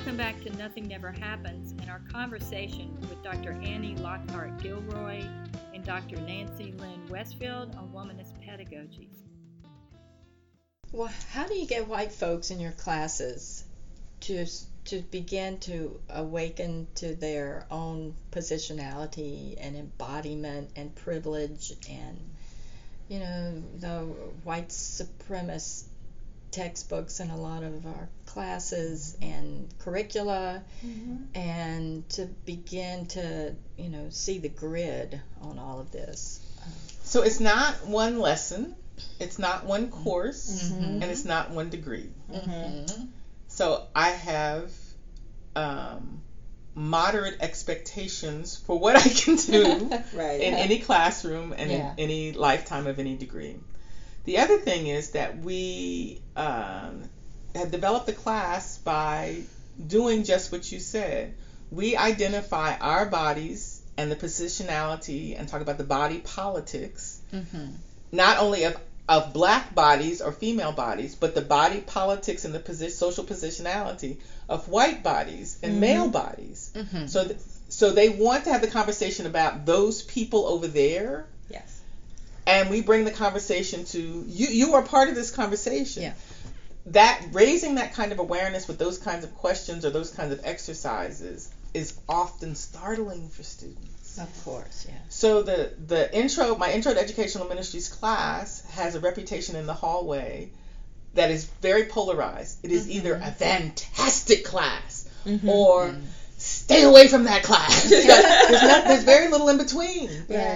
Welcome back to Nothing Never Happens and our conversation with Dr. Annie Lockhart Gilroy and Dr. Nancy Lynn Westfield on womanist pedagogies. Well, how do you get white folks in your classes to to begin to awaken to their own positionality and embodiment and privilege and you know the white supremacist textbooks in a lot of our classes and curricula mm-hmm. and to begin to you know see the grid on all of this so it's not one lesson it's not one course mm-hmm. and it's not one degree mm-hmm. so i have um, moderate expectations for what i can do right. in any classroom and yeah. in any lifetime of any degree the other thing is that we um, have developed the class by doing just what you said. We identify our bodies and the positionality and talk about the body politics, mm-hmm. not only of of black bodies or female bodies, but the body politics and the position, social positionality of white bodies and mm-hmm. male bodies. Mm-hmm. So, th- so they want to have the conversation about those people over there and we bring the conversation to you you are part of this conversation yeah. that raising that kind of awareness with those kinds of questions or those kinds of exercises is often startling for students of course yeah so the the intro my intro to educational ministries class has a reputation in the hallway that is very polarized it is mm-hmm. either a fantastic class mm-hmm. or mm-hmm stay away from that class. there's, not, there's, very little in between.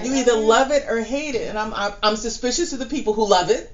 You either love it or hate it, and I'm, I'm, I'm suspicious of the people who love it.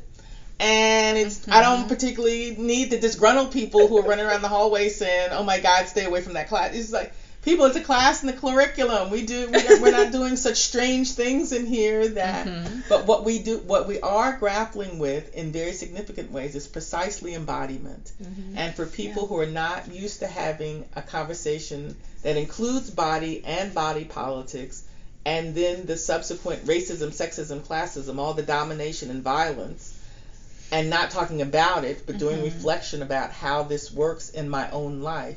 And it's mm-hmm. I don't particularly need the disgruntled people who are running around the hallway saying, "Oh my God, stay away from that class." It's like people it's a class in the curriculum we do we, we're not doing such strange things in here that mm-hmm. but what we do what we are grappling with in very significant ways is precisely embodiment mm-hmm. and for people yeah. who are not used to having a conversation that includes body and body politics and then the subsequent racism sexism classism all the domination and violence and not talking about it but doing mm-hmm. reflection about how this works in my own life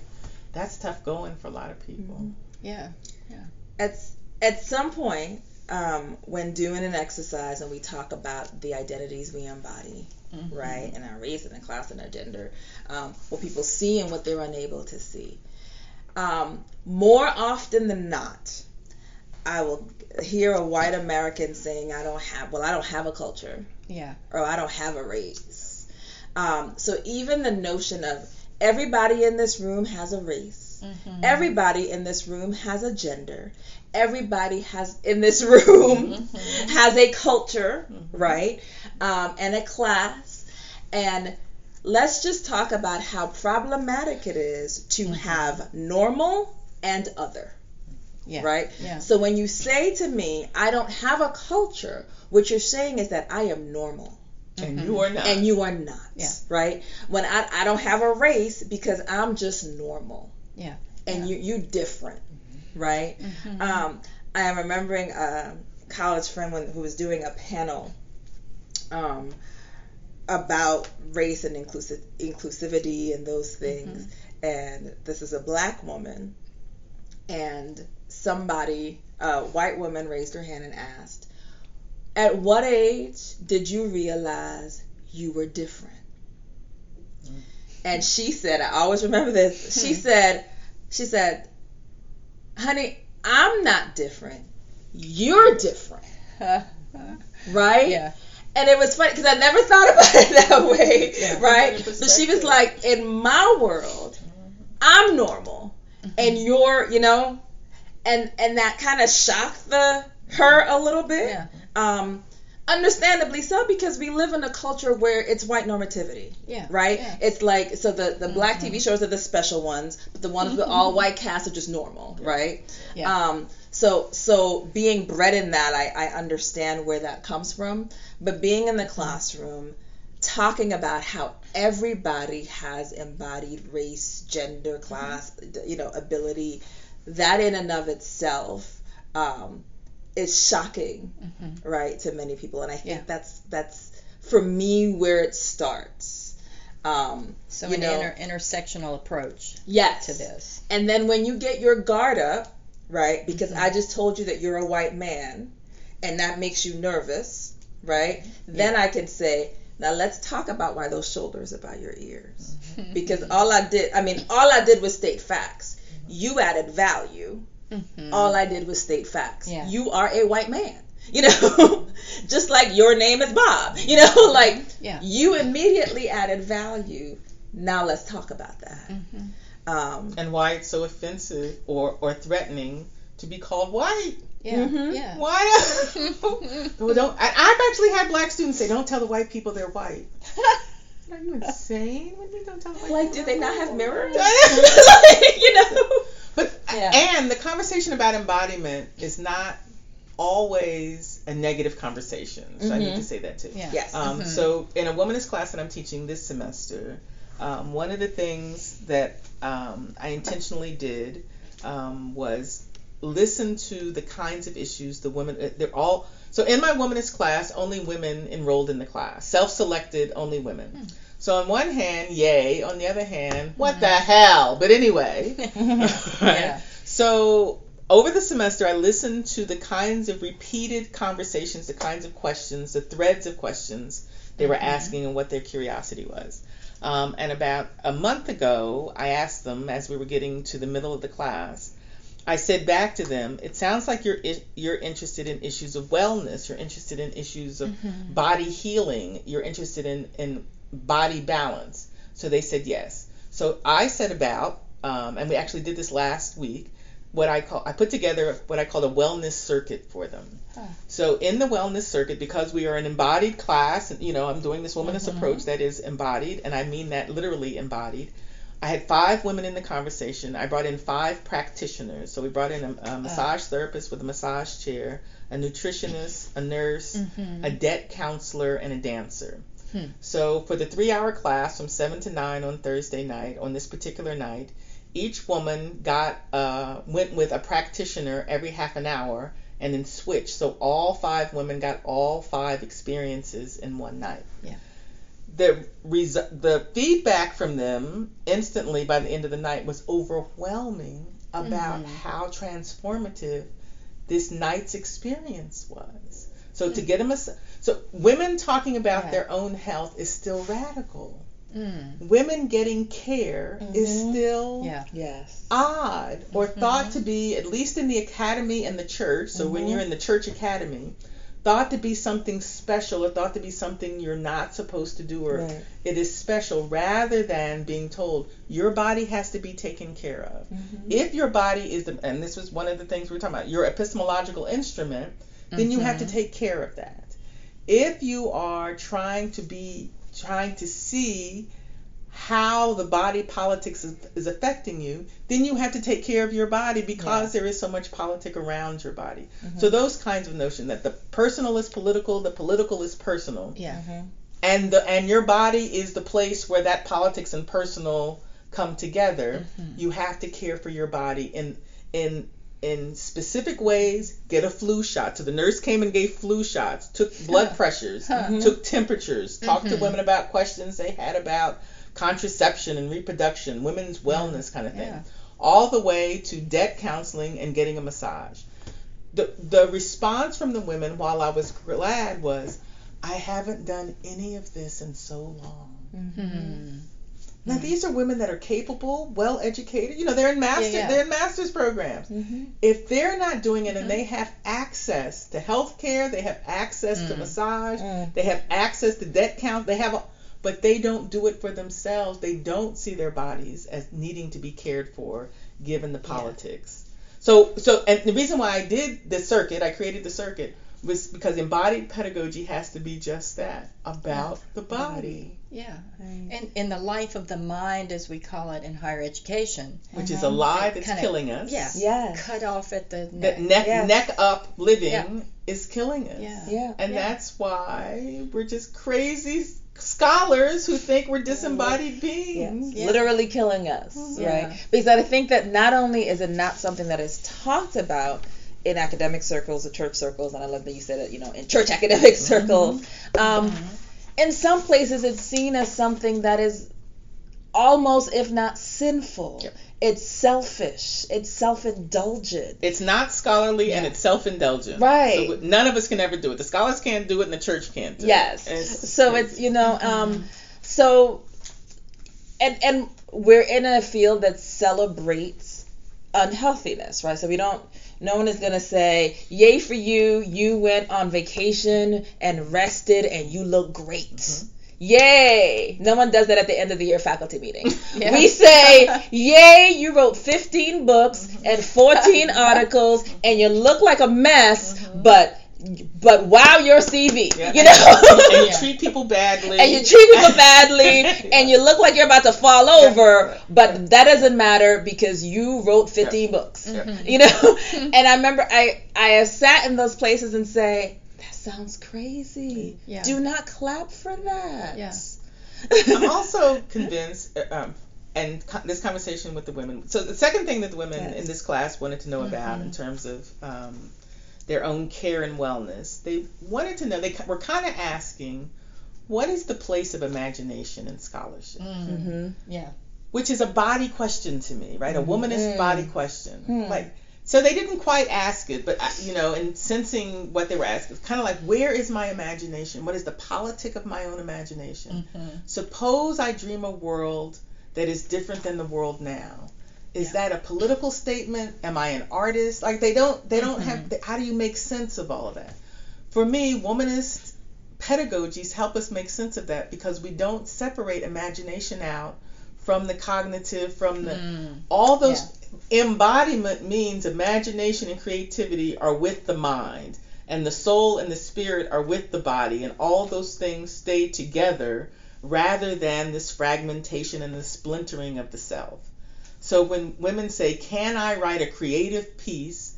that's tough going for a lot of people. Mm-hmm. Yeah, yeah. At at some point, um, when doing an exercise and we talk about the identities we embody, mm-hmm. right, and our race and our class and our gender, um, what people see and what they're unable to see. Um, more often than not, I will hear a white American saying, "I don't have, well, I don't have a culture." Yeah. Or I don't have a race. Um, so even the notion of Everybody in this room has a race. Mm-hmm. Everybody in this room has a gender. Everybody has in this room mm-hmm. has a culture, mm-hmm. right? Um, and a class. And let's just talk about how problematic it is to mm-hmm. have normal and other. Yeah. Right? Yeah. So when you say to me, I don't have a culture, what you're saying is that I am normal and mm-hmm. you are not. And you are not. Yeah. Right? When I, I don't have a race because I'm just normal. Yeah. And yeah. you you different. Mm-hmm. Right? Mm-hmm. Um, I am remembering a college friend when, who was doing a panel um, about race and inclusive inclusivity and those things. Mm-hmm. And this is a black woman, and somebody, a white woman, raised her hand and asked, at what age did you realize you were different? Mm. And she said, I always remember this. She hmm. said, she said, honey, I'm not different. You're different. right? Yeah. And it was funny because I never thought about it that way, yeah, right? So she was like, in my world, I'm normal, mm-hmm. and you're, you know, and and that kind of shocked the her a little bit. Yeah. Um, understandably so because we live in a culture where it's white normativity yeah right yeah. it's like so the the mm-hmm. black tv shows are the special ones but the ones mm-hmm. with all white cast are just normal right yeah. um so so being bred in that i i understand where that comes from but being in the classroom talking about how everybody has embodied race gender class mm-hmm. you know ability that in and of itself um is shocking, mm-hmm. right, to many people, and I think yeah. that's that's for me where it starts. Um, So an know, inter- intersectional approach yes. to this. And then when you get your guard up, right? Because Mm-hmm. I just told you that you're a white man, and that makes you nervous, right? Then I can say, now let's talk about why those shoulders are by your ears. Mm-hmm. Because all I did, I mean, all I did was state facts. You added value. Mhm. All I did was state facts. Yeah. You are a white man. You know, just like your name is Bob. You know, like Yeah. you immediately added value. Now let's talk about that. Mhm. Um, And why it's so offensive or, or threatening to be called white. Yeah. Mhm. Yeah. Why? well, don't. I, I've actually had black students say, "Don't tell the white people they're white." Are you insane? What do you don't tell the white like, people do they they're not have mirrors? Like, you know. But Yeah. and the conversation about embodiment is not always a negative conversation. So I need Mhm. to say that too. Yeah. Yes. Um, Mhm. So in a womanist class that I'm teaching this semester, um, one of the things that um, I intentionally did um, was listen to the kinds of issues the women. uh, They're all so in my womanist class, only women enrolled in the class, self-selected, only women. Hmm. So on one hand, yay. On the other hand, what the mm-hmm. hell? But anyway, Yeah. so over the semester, I listened to the kinds of repeated conversations, the kinds of questions, the threads of questions they were mm-hmm. asking, and what their curiosity was. Um, and about a month ago, I asked them as we were getting to the middle of the class. I said back to them, "It sounds like you're i- you're interested in issues of wellness. You're interested in issues of mm-hmm. body healing. You're interested in in body balance." So they said yes. So I set about, um, and we actually did this last week. What I call I put together what I call a wellness circuit for them. So in the wellness circuit, because we are an embodied class, and you know I'm doing this womanist approach that is embodied, and I mean that literally embodied. I had five women in the conversation. I brought in five practitioners. So we brought in a, a massage therapist with a massage chair, a nutritionist, a nurse, Mhm. a debt counselor, and a dancer. Hmm. So for the three-hour class from seven to nine on Thursday night, on this particular night, each woman got uh, went with a practitioner every half an hour and then switched. So all five women got all five experiences in one night. Yeah. The res- the feedback from them instantly by the end of the night was overwhelming about Mhm. how transformative this night's experience was. So to get them a so women talking about Right. their own health is still radical. Mm. Women getting care is Mhm. still Yeah. Yes. odd or thought to be at least in the academy and the church. So when Mhm. you're in the church academy, thought to be something special or thought to be something you're not supposed to do or Right. it is special rather than being told your body has to be taken care of. Mhm. If your body is the and this was one of the things we were talking about, your epistemological instrument, then you have to Mhm. take care of that. If you are trying to be trying to see how the body politics is, is affecting you, then you have to take care of your body because there is so much politic around your body. So those kinds of notion that the personal is political, the political is personal, Yeah. Mhm. and the and your body is the place where that politics and personal come together. Mhm. You have to care for your body in in in specific ways. Get a flu shot. So the nurse came and gave flu shots, took blood pressures, Huh. took temperatures, talked to Mhm. women about questions they had about contraception and reproduction, women's wellness kind of thing. Yeah. All the way to debt counseling and getting a massage. The the response from the women while I was glad was I haven't done any of this in so long. Hmm. Now these are women that are capable, well educated. You know, they're in master Yeah, yeah. they're in master's programs. Mhm. If they're not doing it and Mhm. they have access to health care, they have access to Mm. massage, Mm. they have access to debt count, they have a, but they don't do it for themselves. They don't see their bodies as needing to be cared for given the politics. So so and the reason why I did the circuit, I created the circuit was because embodied pedagogy has to be just that, about the body. Yeah. Right. And in the life of the mind, as we call it in higher education, Which is a uh-huh. lie that's Kinda- killing us. yeah, Yes. cut off at the that neck. neck Yes. neck up living Yeah. is killing us. Yeah. Yeah. And Yeah. that's why we're just crazy scholars who think we're disembodied beings. Yeah. Literally killing us, mm-hmm. Yeah. right? Because I think that not only is it not something that is talked about in academic circles or church circles, and I love that you said it, you know, in church academic circles, um, in some places it's seen as something that is almost if not sinful Yep. it's selfish it's self-indulgent It's not scholarly and it's self-indulgent. Right. So none of us can ever do it. The scholars can't do it, and the church can't do yes it. Yes. so crazy. it's you know um so and and we're in a field that celebrates unhealthiness right so we don't no one is going to say yay for you you went on vacation and rested and you look great mm-hmm. Yay! No one does that at the end of the year faculty meeting. Yeah. We say, Yay, you wrote 15 books mm-hmm. and 14 articles and you look like a mess, mm-hmm. but but wow your CV. Yeah. You know? and you treat people badly. and you treat people badly and you look like you're about to fall over, but that doesn't matter because you wrote 15 books. Yeah. You know? and I remember I I have sat in those places and say, that sounds crazy. Yeah. Do not clap for that. Yeah. I'm also convinced, uh, um, and co- this conversation with the women. So the second thing that the women Yes. in this class wanted to know about Mm-hmm. in terms of um, their own care and wellness, they wanted to know. They were kind of asking, what is the place of imagination in scholarship? Mm-hmm. Yeah. Which is a body question to me, right? A womanist Mm. body question. Hmm. Like, so they didn't quite ask it, but I- you know, in sensing what they were asking, it's kind of like, where is my imagination? What is the politic of my own imagination? Mm-hmm. Suppose I dream a world that is different than the world now. Is that a political statement? Am I an artist? Like they don't they don't have mm-hmm. how do you make sense of all of that? For me, womanist pedagogies help us make sense of that because we don't separate imagination out from the cognitive, from the mm. all those embodiment means imagination and creativity are with the mind and the soul and the spirit are with the body and all those things stay together rather than this fragmentation and the splintering of the self. So when women say, "Can I write a creative piece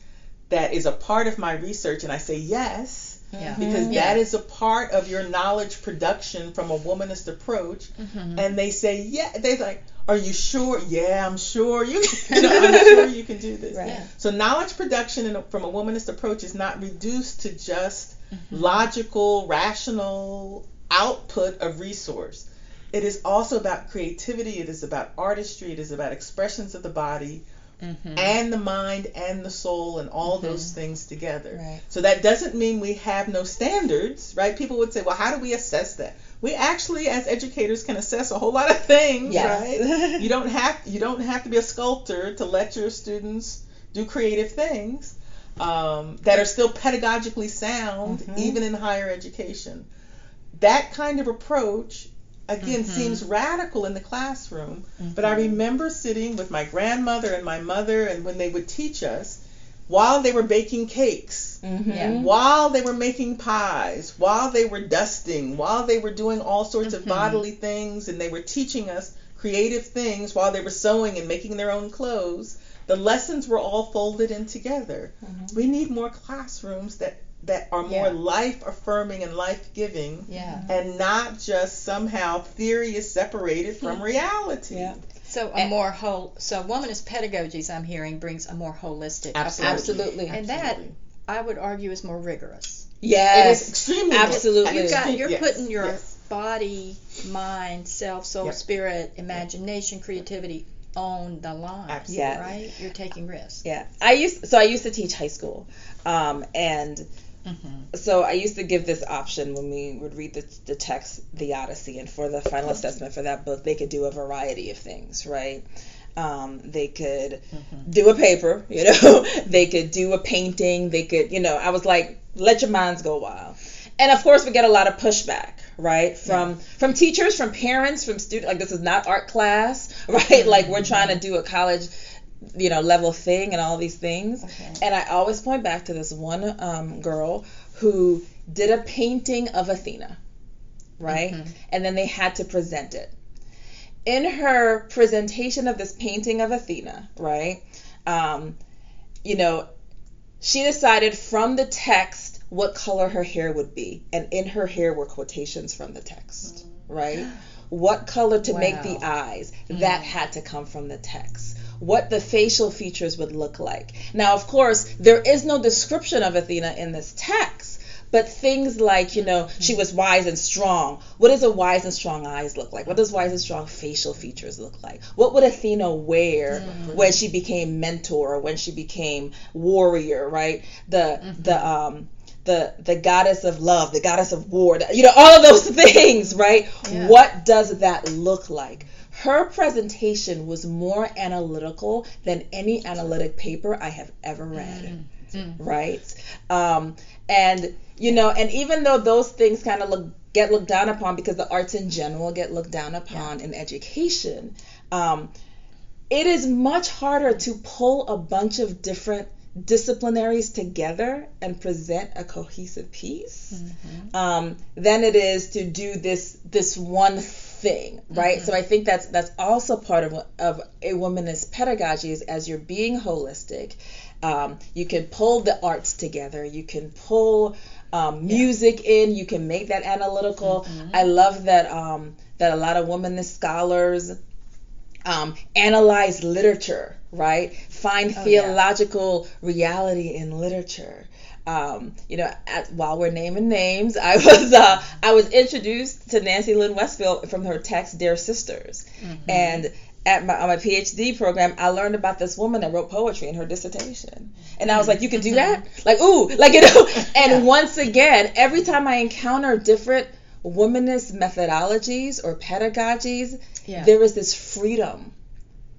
that is a part of my research?" and I say, "Yes," Yeah. because mm-hmm. Yeah. that is a part of your knowledge production from a womanist approach. Mm-hmm. And they say, "Yeah," they're like, "Are you sure?" "Yeah, I'm sure you. Can, you know, I'm sure you can do this." Right. Yeah. So knowledge production in a, from a womanist approach is not reduced to just mm-hmm. logical, rational output of resource. It is also about creativity. It is about artistry. It is about expressions of the body mm-hmm. and the mind and the soul and all mm-hmm. those things together. Right. So that doesn't mean we have no standards, right? People would say, well, how do we assess that? We actually, as educators, can assess a whole lot of things, Yes. right? you don't have you don't have to be a sculptor to let your students do creative things um, that are still pedagogically sound, mm-hmm. even in higher education. That kind of approach again mm-hmm. seems radical in the classroom, but I mm-hmm. remember sitting with my grandmother and my mother, and when they would teach us, while they were baking cakes, Mm-hmm. Yeah. while they were making pies, while they were dusting, while they were doing all sorts of mm-hmm. bodily things, and they were teaching us creative things while they were sewing and making their own clothes, the lessons were all folded in together. We need more classrooms that that are more Yeah. life affirming and life giving Yeah. and not just somehow theory is separated from reality. Yeah. So a more whole. So womanist pedagogies, I'm hearing, brings a more holistic. Absolutely. Absolutely. And that I would argue is more rigorous. it Yes. is extremely Absolutely. You've got, you're Yes, putting your yes. body, mind, self, soul, Yep. spirit, imagination, creativity on the line. Absolutely. Yeah. Right? You're taking risks. Yeah, I used so I used to teach high school, um, and Mm-hmm. so I used to give this option when we would read the, the text, the Odyssey, and for the final mm-hmm. assessment for that book, they could do a variety of things, right? Um, they could mm-hmm. do a paper, you know, they could do a painting, they could, you know, I was like, let your minds go wild. And of course, we get a lot of pushback, right? From from teachers, from parents, from students. Like this is not art class, right? Like we're trying to do a college, you know, level thing and all these things. And I always point back to this one um, girl who did a painting of Athena, right? And then they had to present it. In her presentation of this painting of Athena, right? Um, you know, she decided from the text what color her hair would be, and in her hair were quotations from the text, right? What color to make the Wow. eyes, that had to come from the text. What the facial features would look like. Now, of course, there is no description of Athena in this text, but things like, you know, she was wise and strong. What does a wise and strong eyes look like? What does wise and strong facial features look like? What would Athena wear mm-hmm. when she became mentor, when she became warrior, right? The mm-hmm. the um the the goddess of love, the goddess of war, you know, all of those things, right? Yeah. What does that look like? Her presentation was more analytical than any analytic paper I have ever read, mm-hmm. right? Um, and you know, and even though those things kind of look get looked down upon because the arts in general get looked down upon yeah. in education, um, it is much harder to pull a bunch of different disciplinaries together and present a cohesive piece mm-hmm. um, than it is to do this this one thing, right? Mm-hmm. So I think that's that's also part of of a womanist pedagogy is as you're being holistic, um, you can pull the arts together, you can pull um, music yeah. in, you can make that analytical. Mm-hmm. I love that um, that a lot of womanist scholars um, analyze literature, right? Find oh, theological yeah. reality in literature. Um, you know, at, while we're naming names, I was uh, I was introduced to Nancy Lynn Westfield from her text "Dear Sisters," mm-hmm. and at my, on my PhD program, I learned about this woman that wrote poetry in her dissertation, and I was like, "You can do that?" Mm-hmm. Like, ooh, like you know. And yeah. once again, every time I encounter different womanist methodologies or pedagogies, yeah. there is this freedom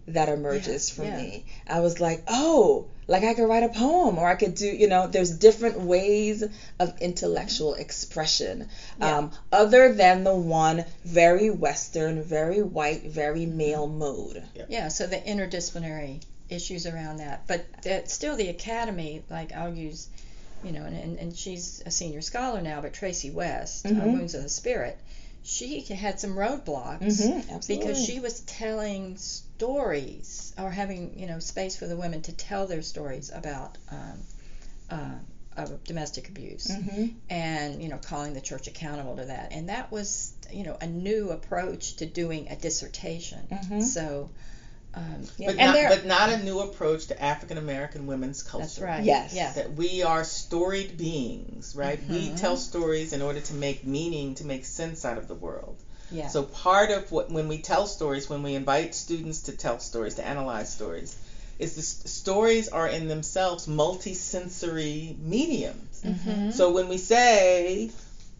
that emerges yeah, for me. I was like, oh, like I could write a poem or I could do, you know, there's different ways of intellectual expression yeah. um, other than the one very Western, very white, very male mode. Yeah, so the interdisciplinary issues around that. But that, still, the academy, like I'll use, you know, and, and she's a senior scholar now, but Traci West, uh, mm-hmm. Wounds of the Spirit she had some roadblocks mm-hmm, because she was telling stories or having you know space for the women to tell their stories about um, uh, of domestic abuse mm-hmm. and you know calling the church accountable to that and that was you know a new approach to doing a dissertation mm-hmm. so um, yeah. but, not, but not a new approach to African American women's culture. That's right. Yes. Yeah. That we are storied beings, right? Mm-hmm. We tell stories in order to make meaning, to make sense out of the world. Yeah. So part of what when we tell stories, when we invite students to tell stories, to analyze stories, is the stories are in themselves multisensory mediums. Mm-hmm. So when we say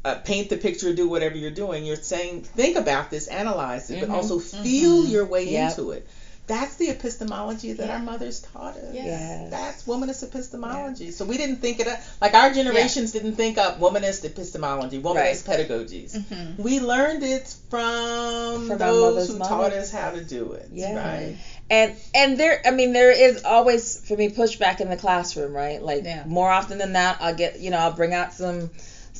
uh, paint the picture, do whatever you're doing, you're saying think about this, analyze it, mm-hmm. but also feel mm-hmm. your way yep. into it. That's the epistemology that yeah. our mothers taught us. Yes. That's womanist epistemology. Yeah. So we didn't think it up. Like our generations yeah. didn't think up womanist epistemology, womanist right. pedagogies. Mm-hmm. We learned it from, from those who taught us how to do it. Yeah. Right. And and there, I mean, there is always for me pushback in the classroom, right? Like more often than not, I'll get, you know, I'll bring out some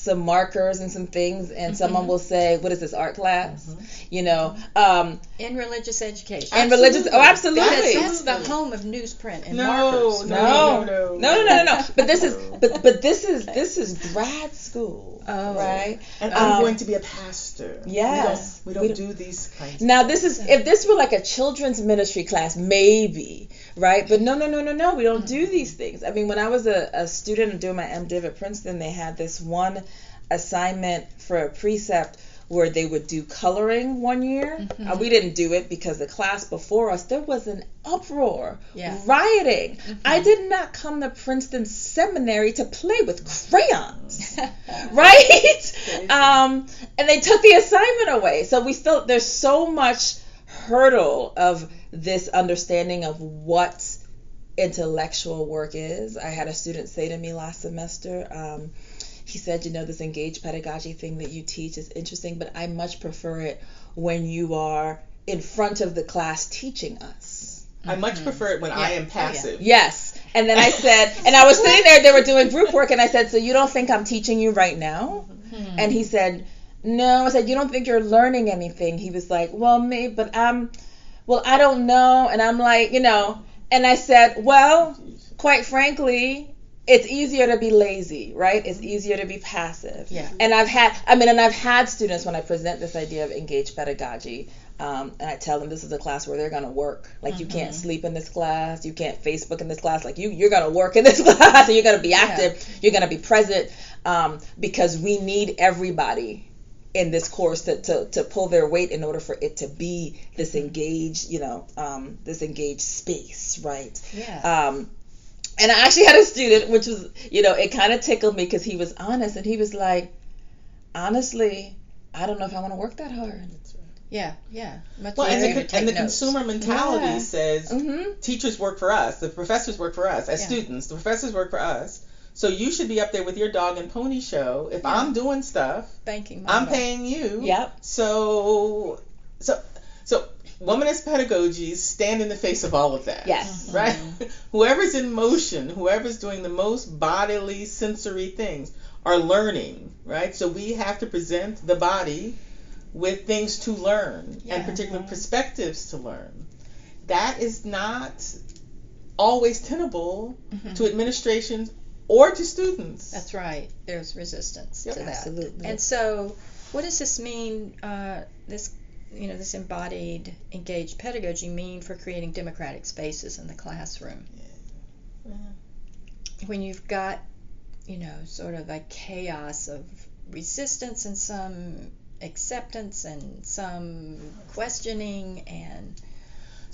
some markers and some things, and mm-hmm. someone will say, "What is this art class?" Mm-hmm. You know, um, in religious education. And religious, oh, absolutely. Because that's the home of newsprint and no, markers. No, no, no, no, no, no, no, no. But this is, but but this is this is grad school. Oh, right. And I'm um, going to be a pastor. Yes. We don't, we don't, we don't do these kinds. Now this is if this were like a children's ministry class, maybe right? But no, no, no, no, no. We don't do these things. I mean, when I was a, a student doing my MDiv at Princeton, they had this one assignment for a precept where they would do coloring one year. Mm-hmm. Uh, we didn't do it because the class before us there was an uproar, yeah. rioting. Mm-hmm. I did not come to Princeton Seminary to play with crayons, right? um, and they took the assignment away. So we still there's so much hurdle of this understanding of what intellectual work is. I had a student say to me last semester, um, he said, you know, this engaged pedagogy thing that you teach is interesting, but I much prefer it when you are in front of the class teaching us. I much mm-hmm. prefer it when yeah. I am passive. Oh, yeah. Yes. And then I said, and I was sitting there, they were doing group work, and I said, so you don't think I'm teaching you right now? Mm-hmm. And he said, no. I said, you don't think you're learning anything? He was like, well, me, but I'm well, I don't know. And I'm like, you know, and I said, well, quite frankly, it's easier to be lazy, right? It's easier to be passive. Yeah. And I've had, I mean, and I've had students when I present this idea of engaged pedagogy, um, and I tell them this is a class where they're gonna work. Like mm-hmm. you can't mm-hmm. sleep in this class, you can't Facebook in this class. Like you, you're gonna work in this class, and you're gonna be active, yeah. you're gonna be present, um, because we need everybody in this course to, to, to pull their weight in order for it to be this engaged, you know, um, this engaged space, right? Yeah. Um, and I actually had a student, which was, you know, it kind of tickled me because he was honest and he was like, honestly, I don't know if I want to work that hard. Yeah, yeah. Much well, and the, and the consumer mentality yeah. says mm-hmm. teachers work for us, the professors work for us as yeah. students, the professors work for us. So you should be up there with your dog and pony show. If yeah. I'm doing stuff, banking, I'm paying you. Yep. So, so, so womanist pedagogies stand in the face of all of that. Yes. Right? Mm-hmm. whoever's in motion, whoever's doing the most bodily sensory things are learning, right? So we have to present the body with things to learn yeah. and particular perspectives to learn. That is not always tenable mm-hmm. to administrations or to students. That's right. There's resistance yep. to that. Absolutely. And so, what does this mean? Uh, this you know, this embodied engaged pedagogy mean for creating democratic spaces in the classroom? Yeah. Uh-huh. When you've got, you know, sort of a chaos of resistance and some acceptance and some questioning and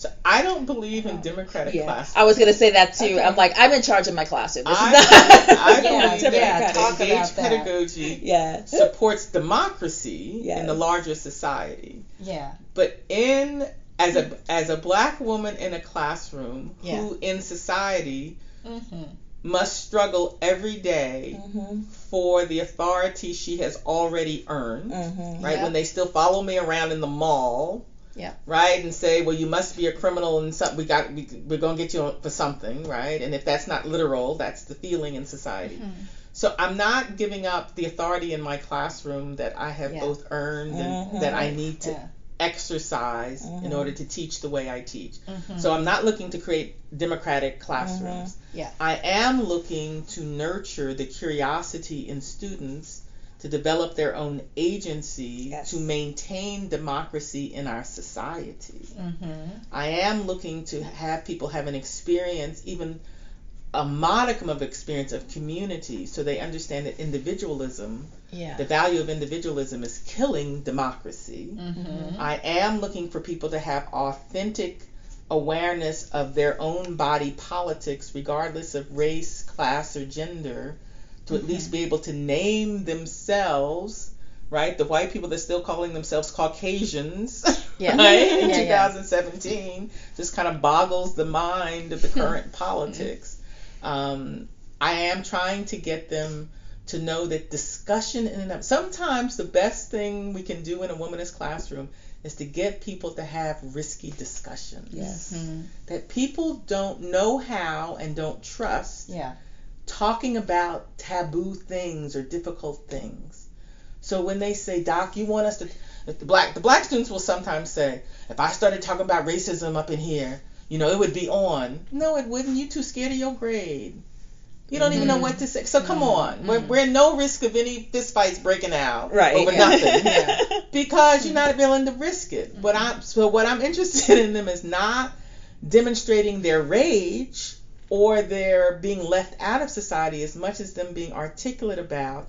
so I don't believe in democratic yeah. classes. I was going to say that too. Okay. I'm like, I'm in charge of my classroom. This I, is not I believe yeah, that engaged pedagogy yeah. supports democracy yes. in the larger society. Yeah. But in as a as a black woman in a classroom yeah. who in society mm-hmm. must struggle every day mm-hmm. for the authority she has already earned, mm-hmm. right? Yep. When they still follow me around in the mall yeah. Right, and say, well, you must be a criminal, and some, we got we, we're gonna get you for something, right? And if that's not literal, that's the feeling in society. Mm-hmm. So I'm not giving up the authority in my classroom that I have yeah. both earned and mm-hmm. that I need to yeah. exercise mm-hmm. in order to teach the way I teach. Mm-hmm. So I'm not looking to create democratic classrooms. Mm-hmm. Yeah. I am looking to nurture the curiosity in students to develop their own agency yes. to maintain democracy in our society. Mm-hmm. I am looking to have people have an experience, even a modicum of experience of community, so they understand that individualism, yeah. the value of individualism, is killing democracy. Mm-hmm. I am looking for people to have authentic awareness of their own body politics, regardless of race, class, or gender to at least be able to name themselves, right? The white people that are still calling themselves Caucasians, yeah. right? In yeah, 2017, yeah. just kind of boggles the mind of the current politics. Um, I am trying to get them to know that discussion in and of sometimes the best thing we can do in a womanist classroom is to get people to have risky discussions. Yes. Mm-hmm. That people don't know how and don't trust. Yeah talking about taboo things or difficult things. So when they say, Doc, you want us to, the black the black students will sometimes say, if I started talking about racism up in here, you know, it would be on. No, it wouldn't. You too scared of your grade. You don't mm-hmm. even know what to say. So come mm-hmm. on, mm-hmm. we're, we're no risk of any fistfights breaking out right. over yeah. nothing yeah. because you're not willing to risk it. What I'm so what I'm interested in them is not demonstrating their rage or they're being left out of society as much as them being articulate about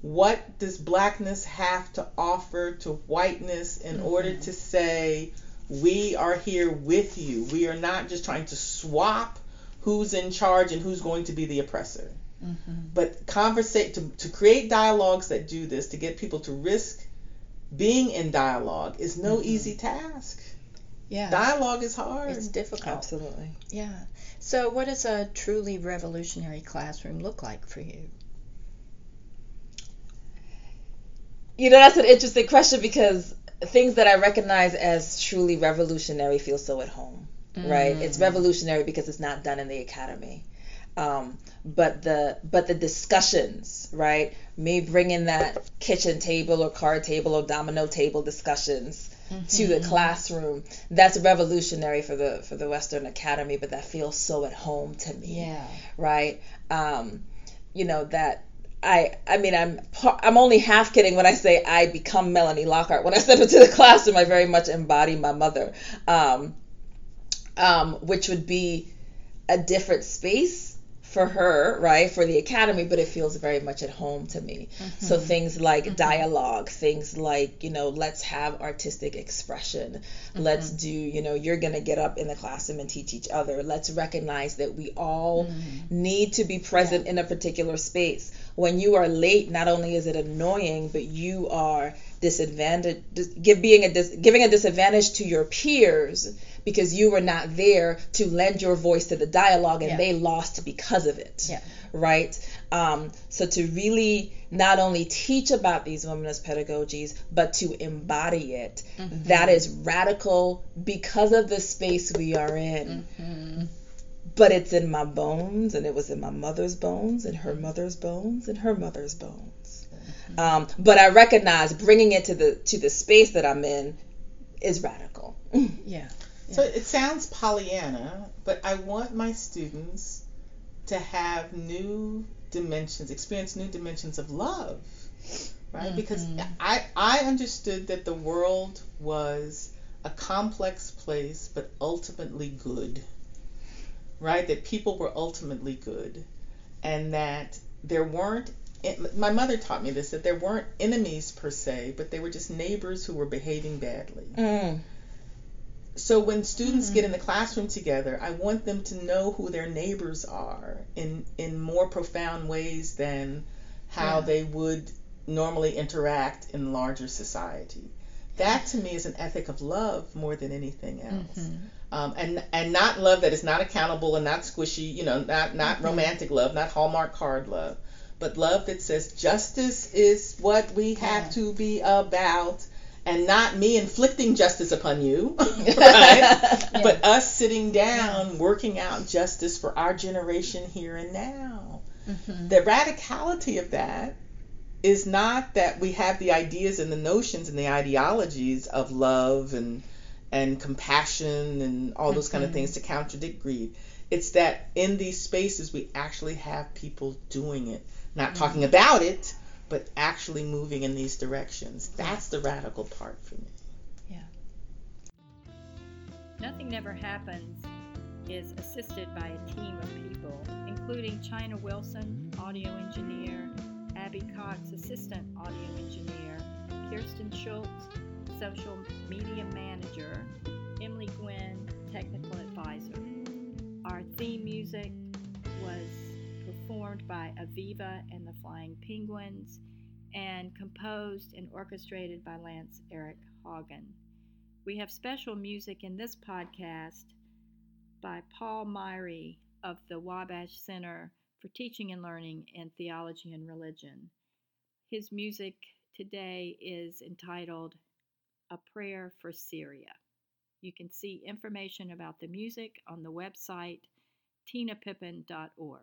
what does blackness have to offer to whiteness in mm-hmm. order to say we are here with you. We are not just trying to swap who's in charge and who's going to be the oppressor. Mm-hmm. but conversate to, to create dialogues that do this to get people to risk being in dialogue is no mm-hmm. easy task. Yeah dialogue is hard. It's difficult. Absolutely. Yeah so, what does a truly revolutionary classroom look like for you? You know, that's an interesting question because things that I recognize as truly revolutionary feel so at home, mm. right? It's mm. revolutionary because it's not done in the academy. Um, but the but the discussions, right? Me bringing that kitchen table or card table or domino table discussions mm-hmm. to the classroom. That's revolutionary for the for the Western Academy, but that feels so at home to me. Yeah. Right. Um, you know that I I mean I'm I'm only half kidding when I say I become Melanie Lockhart. When I step into the classroom, I very much embody my mother, um, um, which would be a different space for her, right, for the academy, but it feels very much at home to me. Mm-hmm. So things like mm-hmm. dialogue, things like, you know, let's have artistic expression. Mm-hmm. Let's do, you know, you're going to get up in the classroom and teach each other. Let's recognize that we all mm-hmm. need to be present yeah. in a particular space. When you are late, not only is it annoying, but you are disadvantaged, give being a dis, giving a disadvantage to your peers because you were not there to lend your voice to the dialogue and yeah. they lost because of it. Yeah. Right? Um, so to really not only teach about these womanist pedagogies, but to embody it, mm-hmm. that is radical because of the space we are in. Mm-hmm. But it's in my bones, and it was in my mother's bones, and her mother's bones, and her mother's bones. Mm-hmm. Um, but I recognize bringing it to the to the space that I'm in is radical. yeah. So it sounds Pollyanna, but I want my students to have new dimensions, experience new dimensions of love, right? Mm-hmm. Because I I understood that the world was a complex place, but ultimately good, right? That people were ultimately good, and that there weren't. My mother taught me this that there weren't enemies per se, but they were just neighbors who were behaving badly. Mm so when students mm-hmm. get in the classroom together, I want them to know who their neighbors are in in more profound ways than how yeah. they would normally interact in larger society. That to me is an ethic of love more than anything else. Mm-hmm. Um, and and not love that is not accountable and not squishy, you know, not not mm-hmm. romantic love, not Hallmark card love, but love that says justice is what we have yeah. to be about and not me inflicting justice upon you, right? yeah. But us sitting down, working out justice for our generation here and now. Mm-hmm. The radicality of that is not that we have the ideas and the notions and the ideologies of love and and compassion and all those mm-hmm. kind of things to contradict greed. It's that in these spaces we actually have people doing it, not mm-hmm. talking about it, but actually moving in these directions. That's the radical part for me. Yeah. Nothing Never Happens is assisted by a team of people, including China Wilson, audio engineer, Abby Cox, assistant audio engineer, Kirsten Schultz, social media manager, Emily Gwynn, technical advisor. Our theme music was performed by Aviva and the Flying Penguins, and composed and orchestrated by Lance Eric Hagen. We have special music in this podcast by Paul Myrie of the Wabash Center for Teaching and Learning in Theology and Religion. His music today is entitled A Prayer for Syria. You can see information about the music on the website tinapippin.org.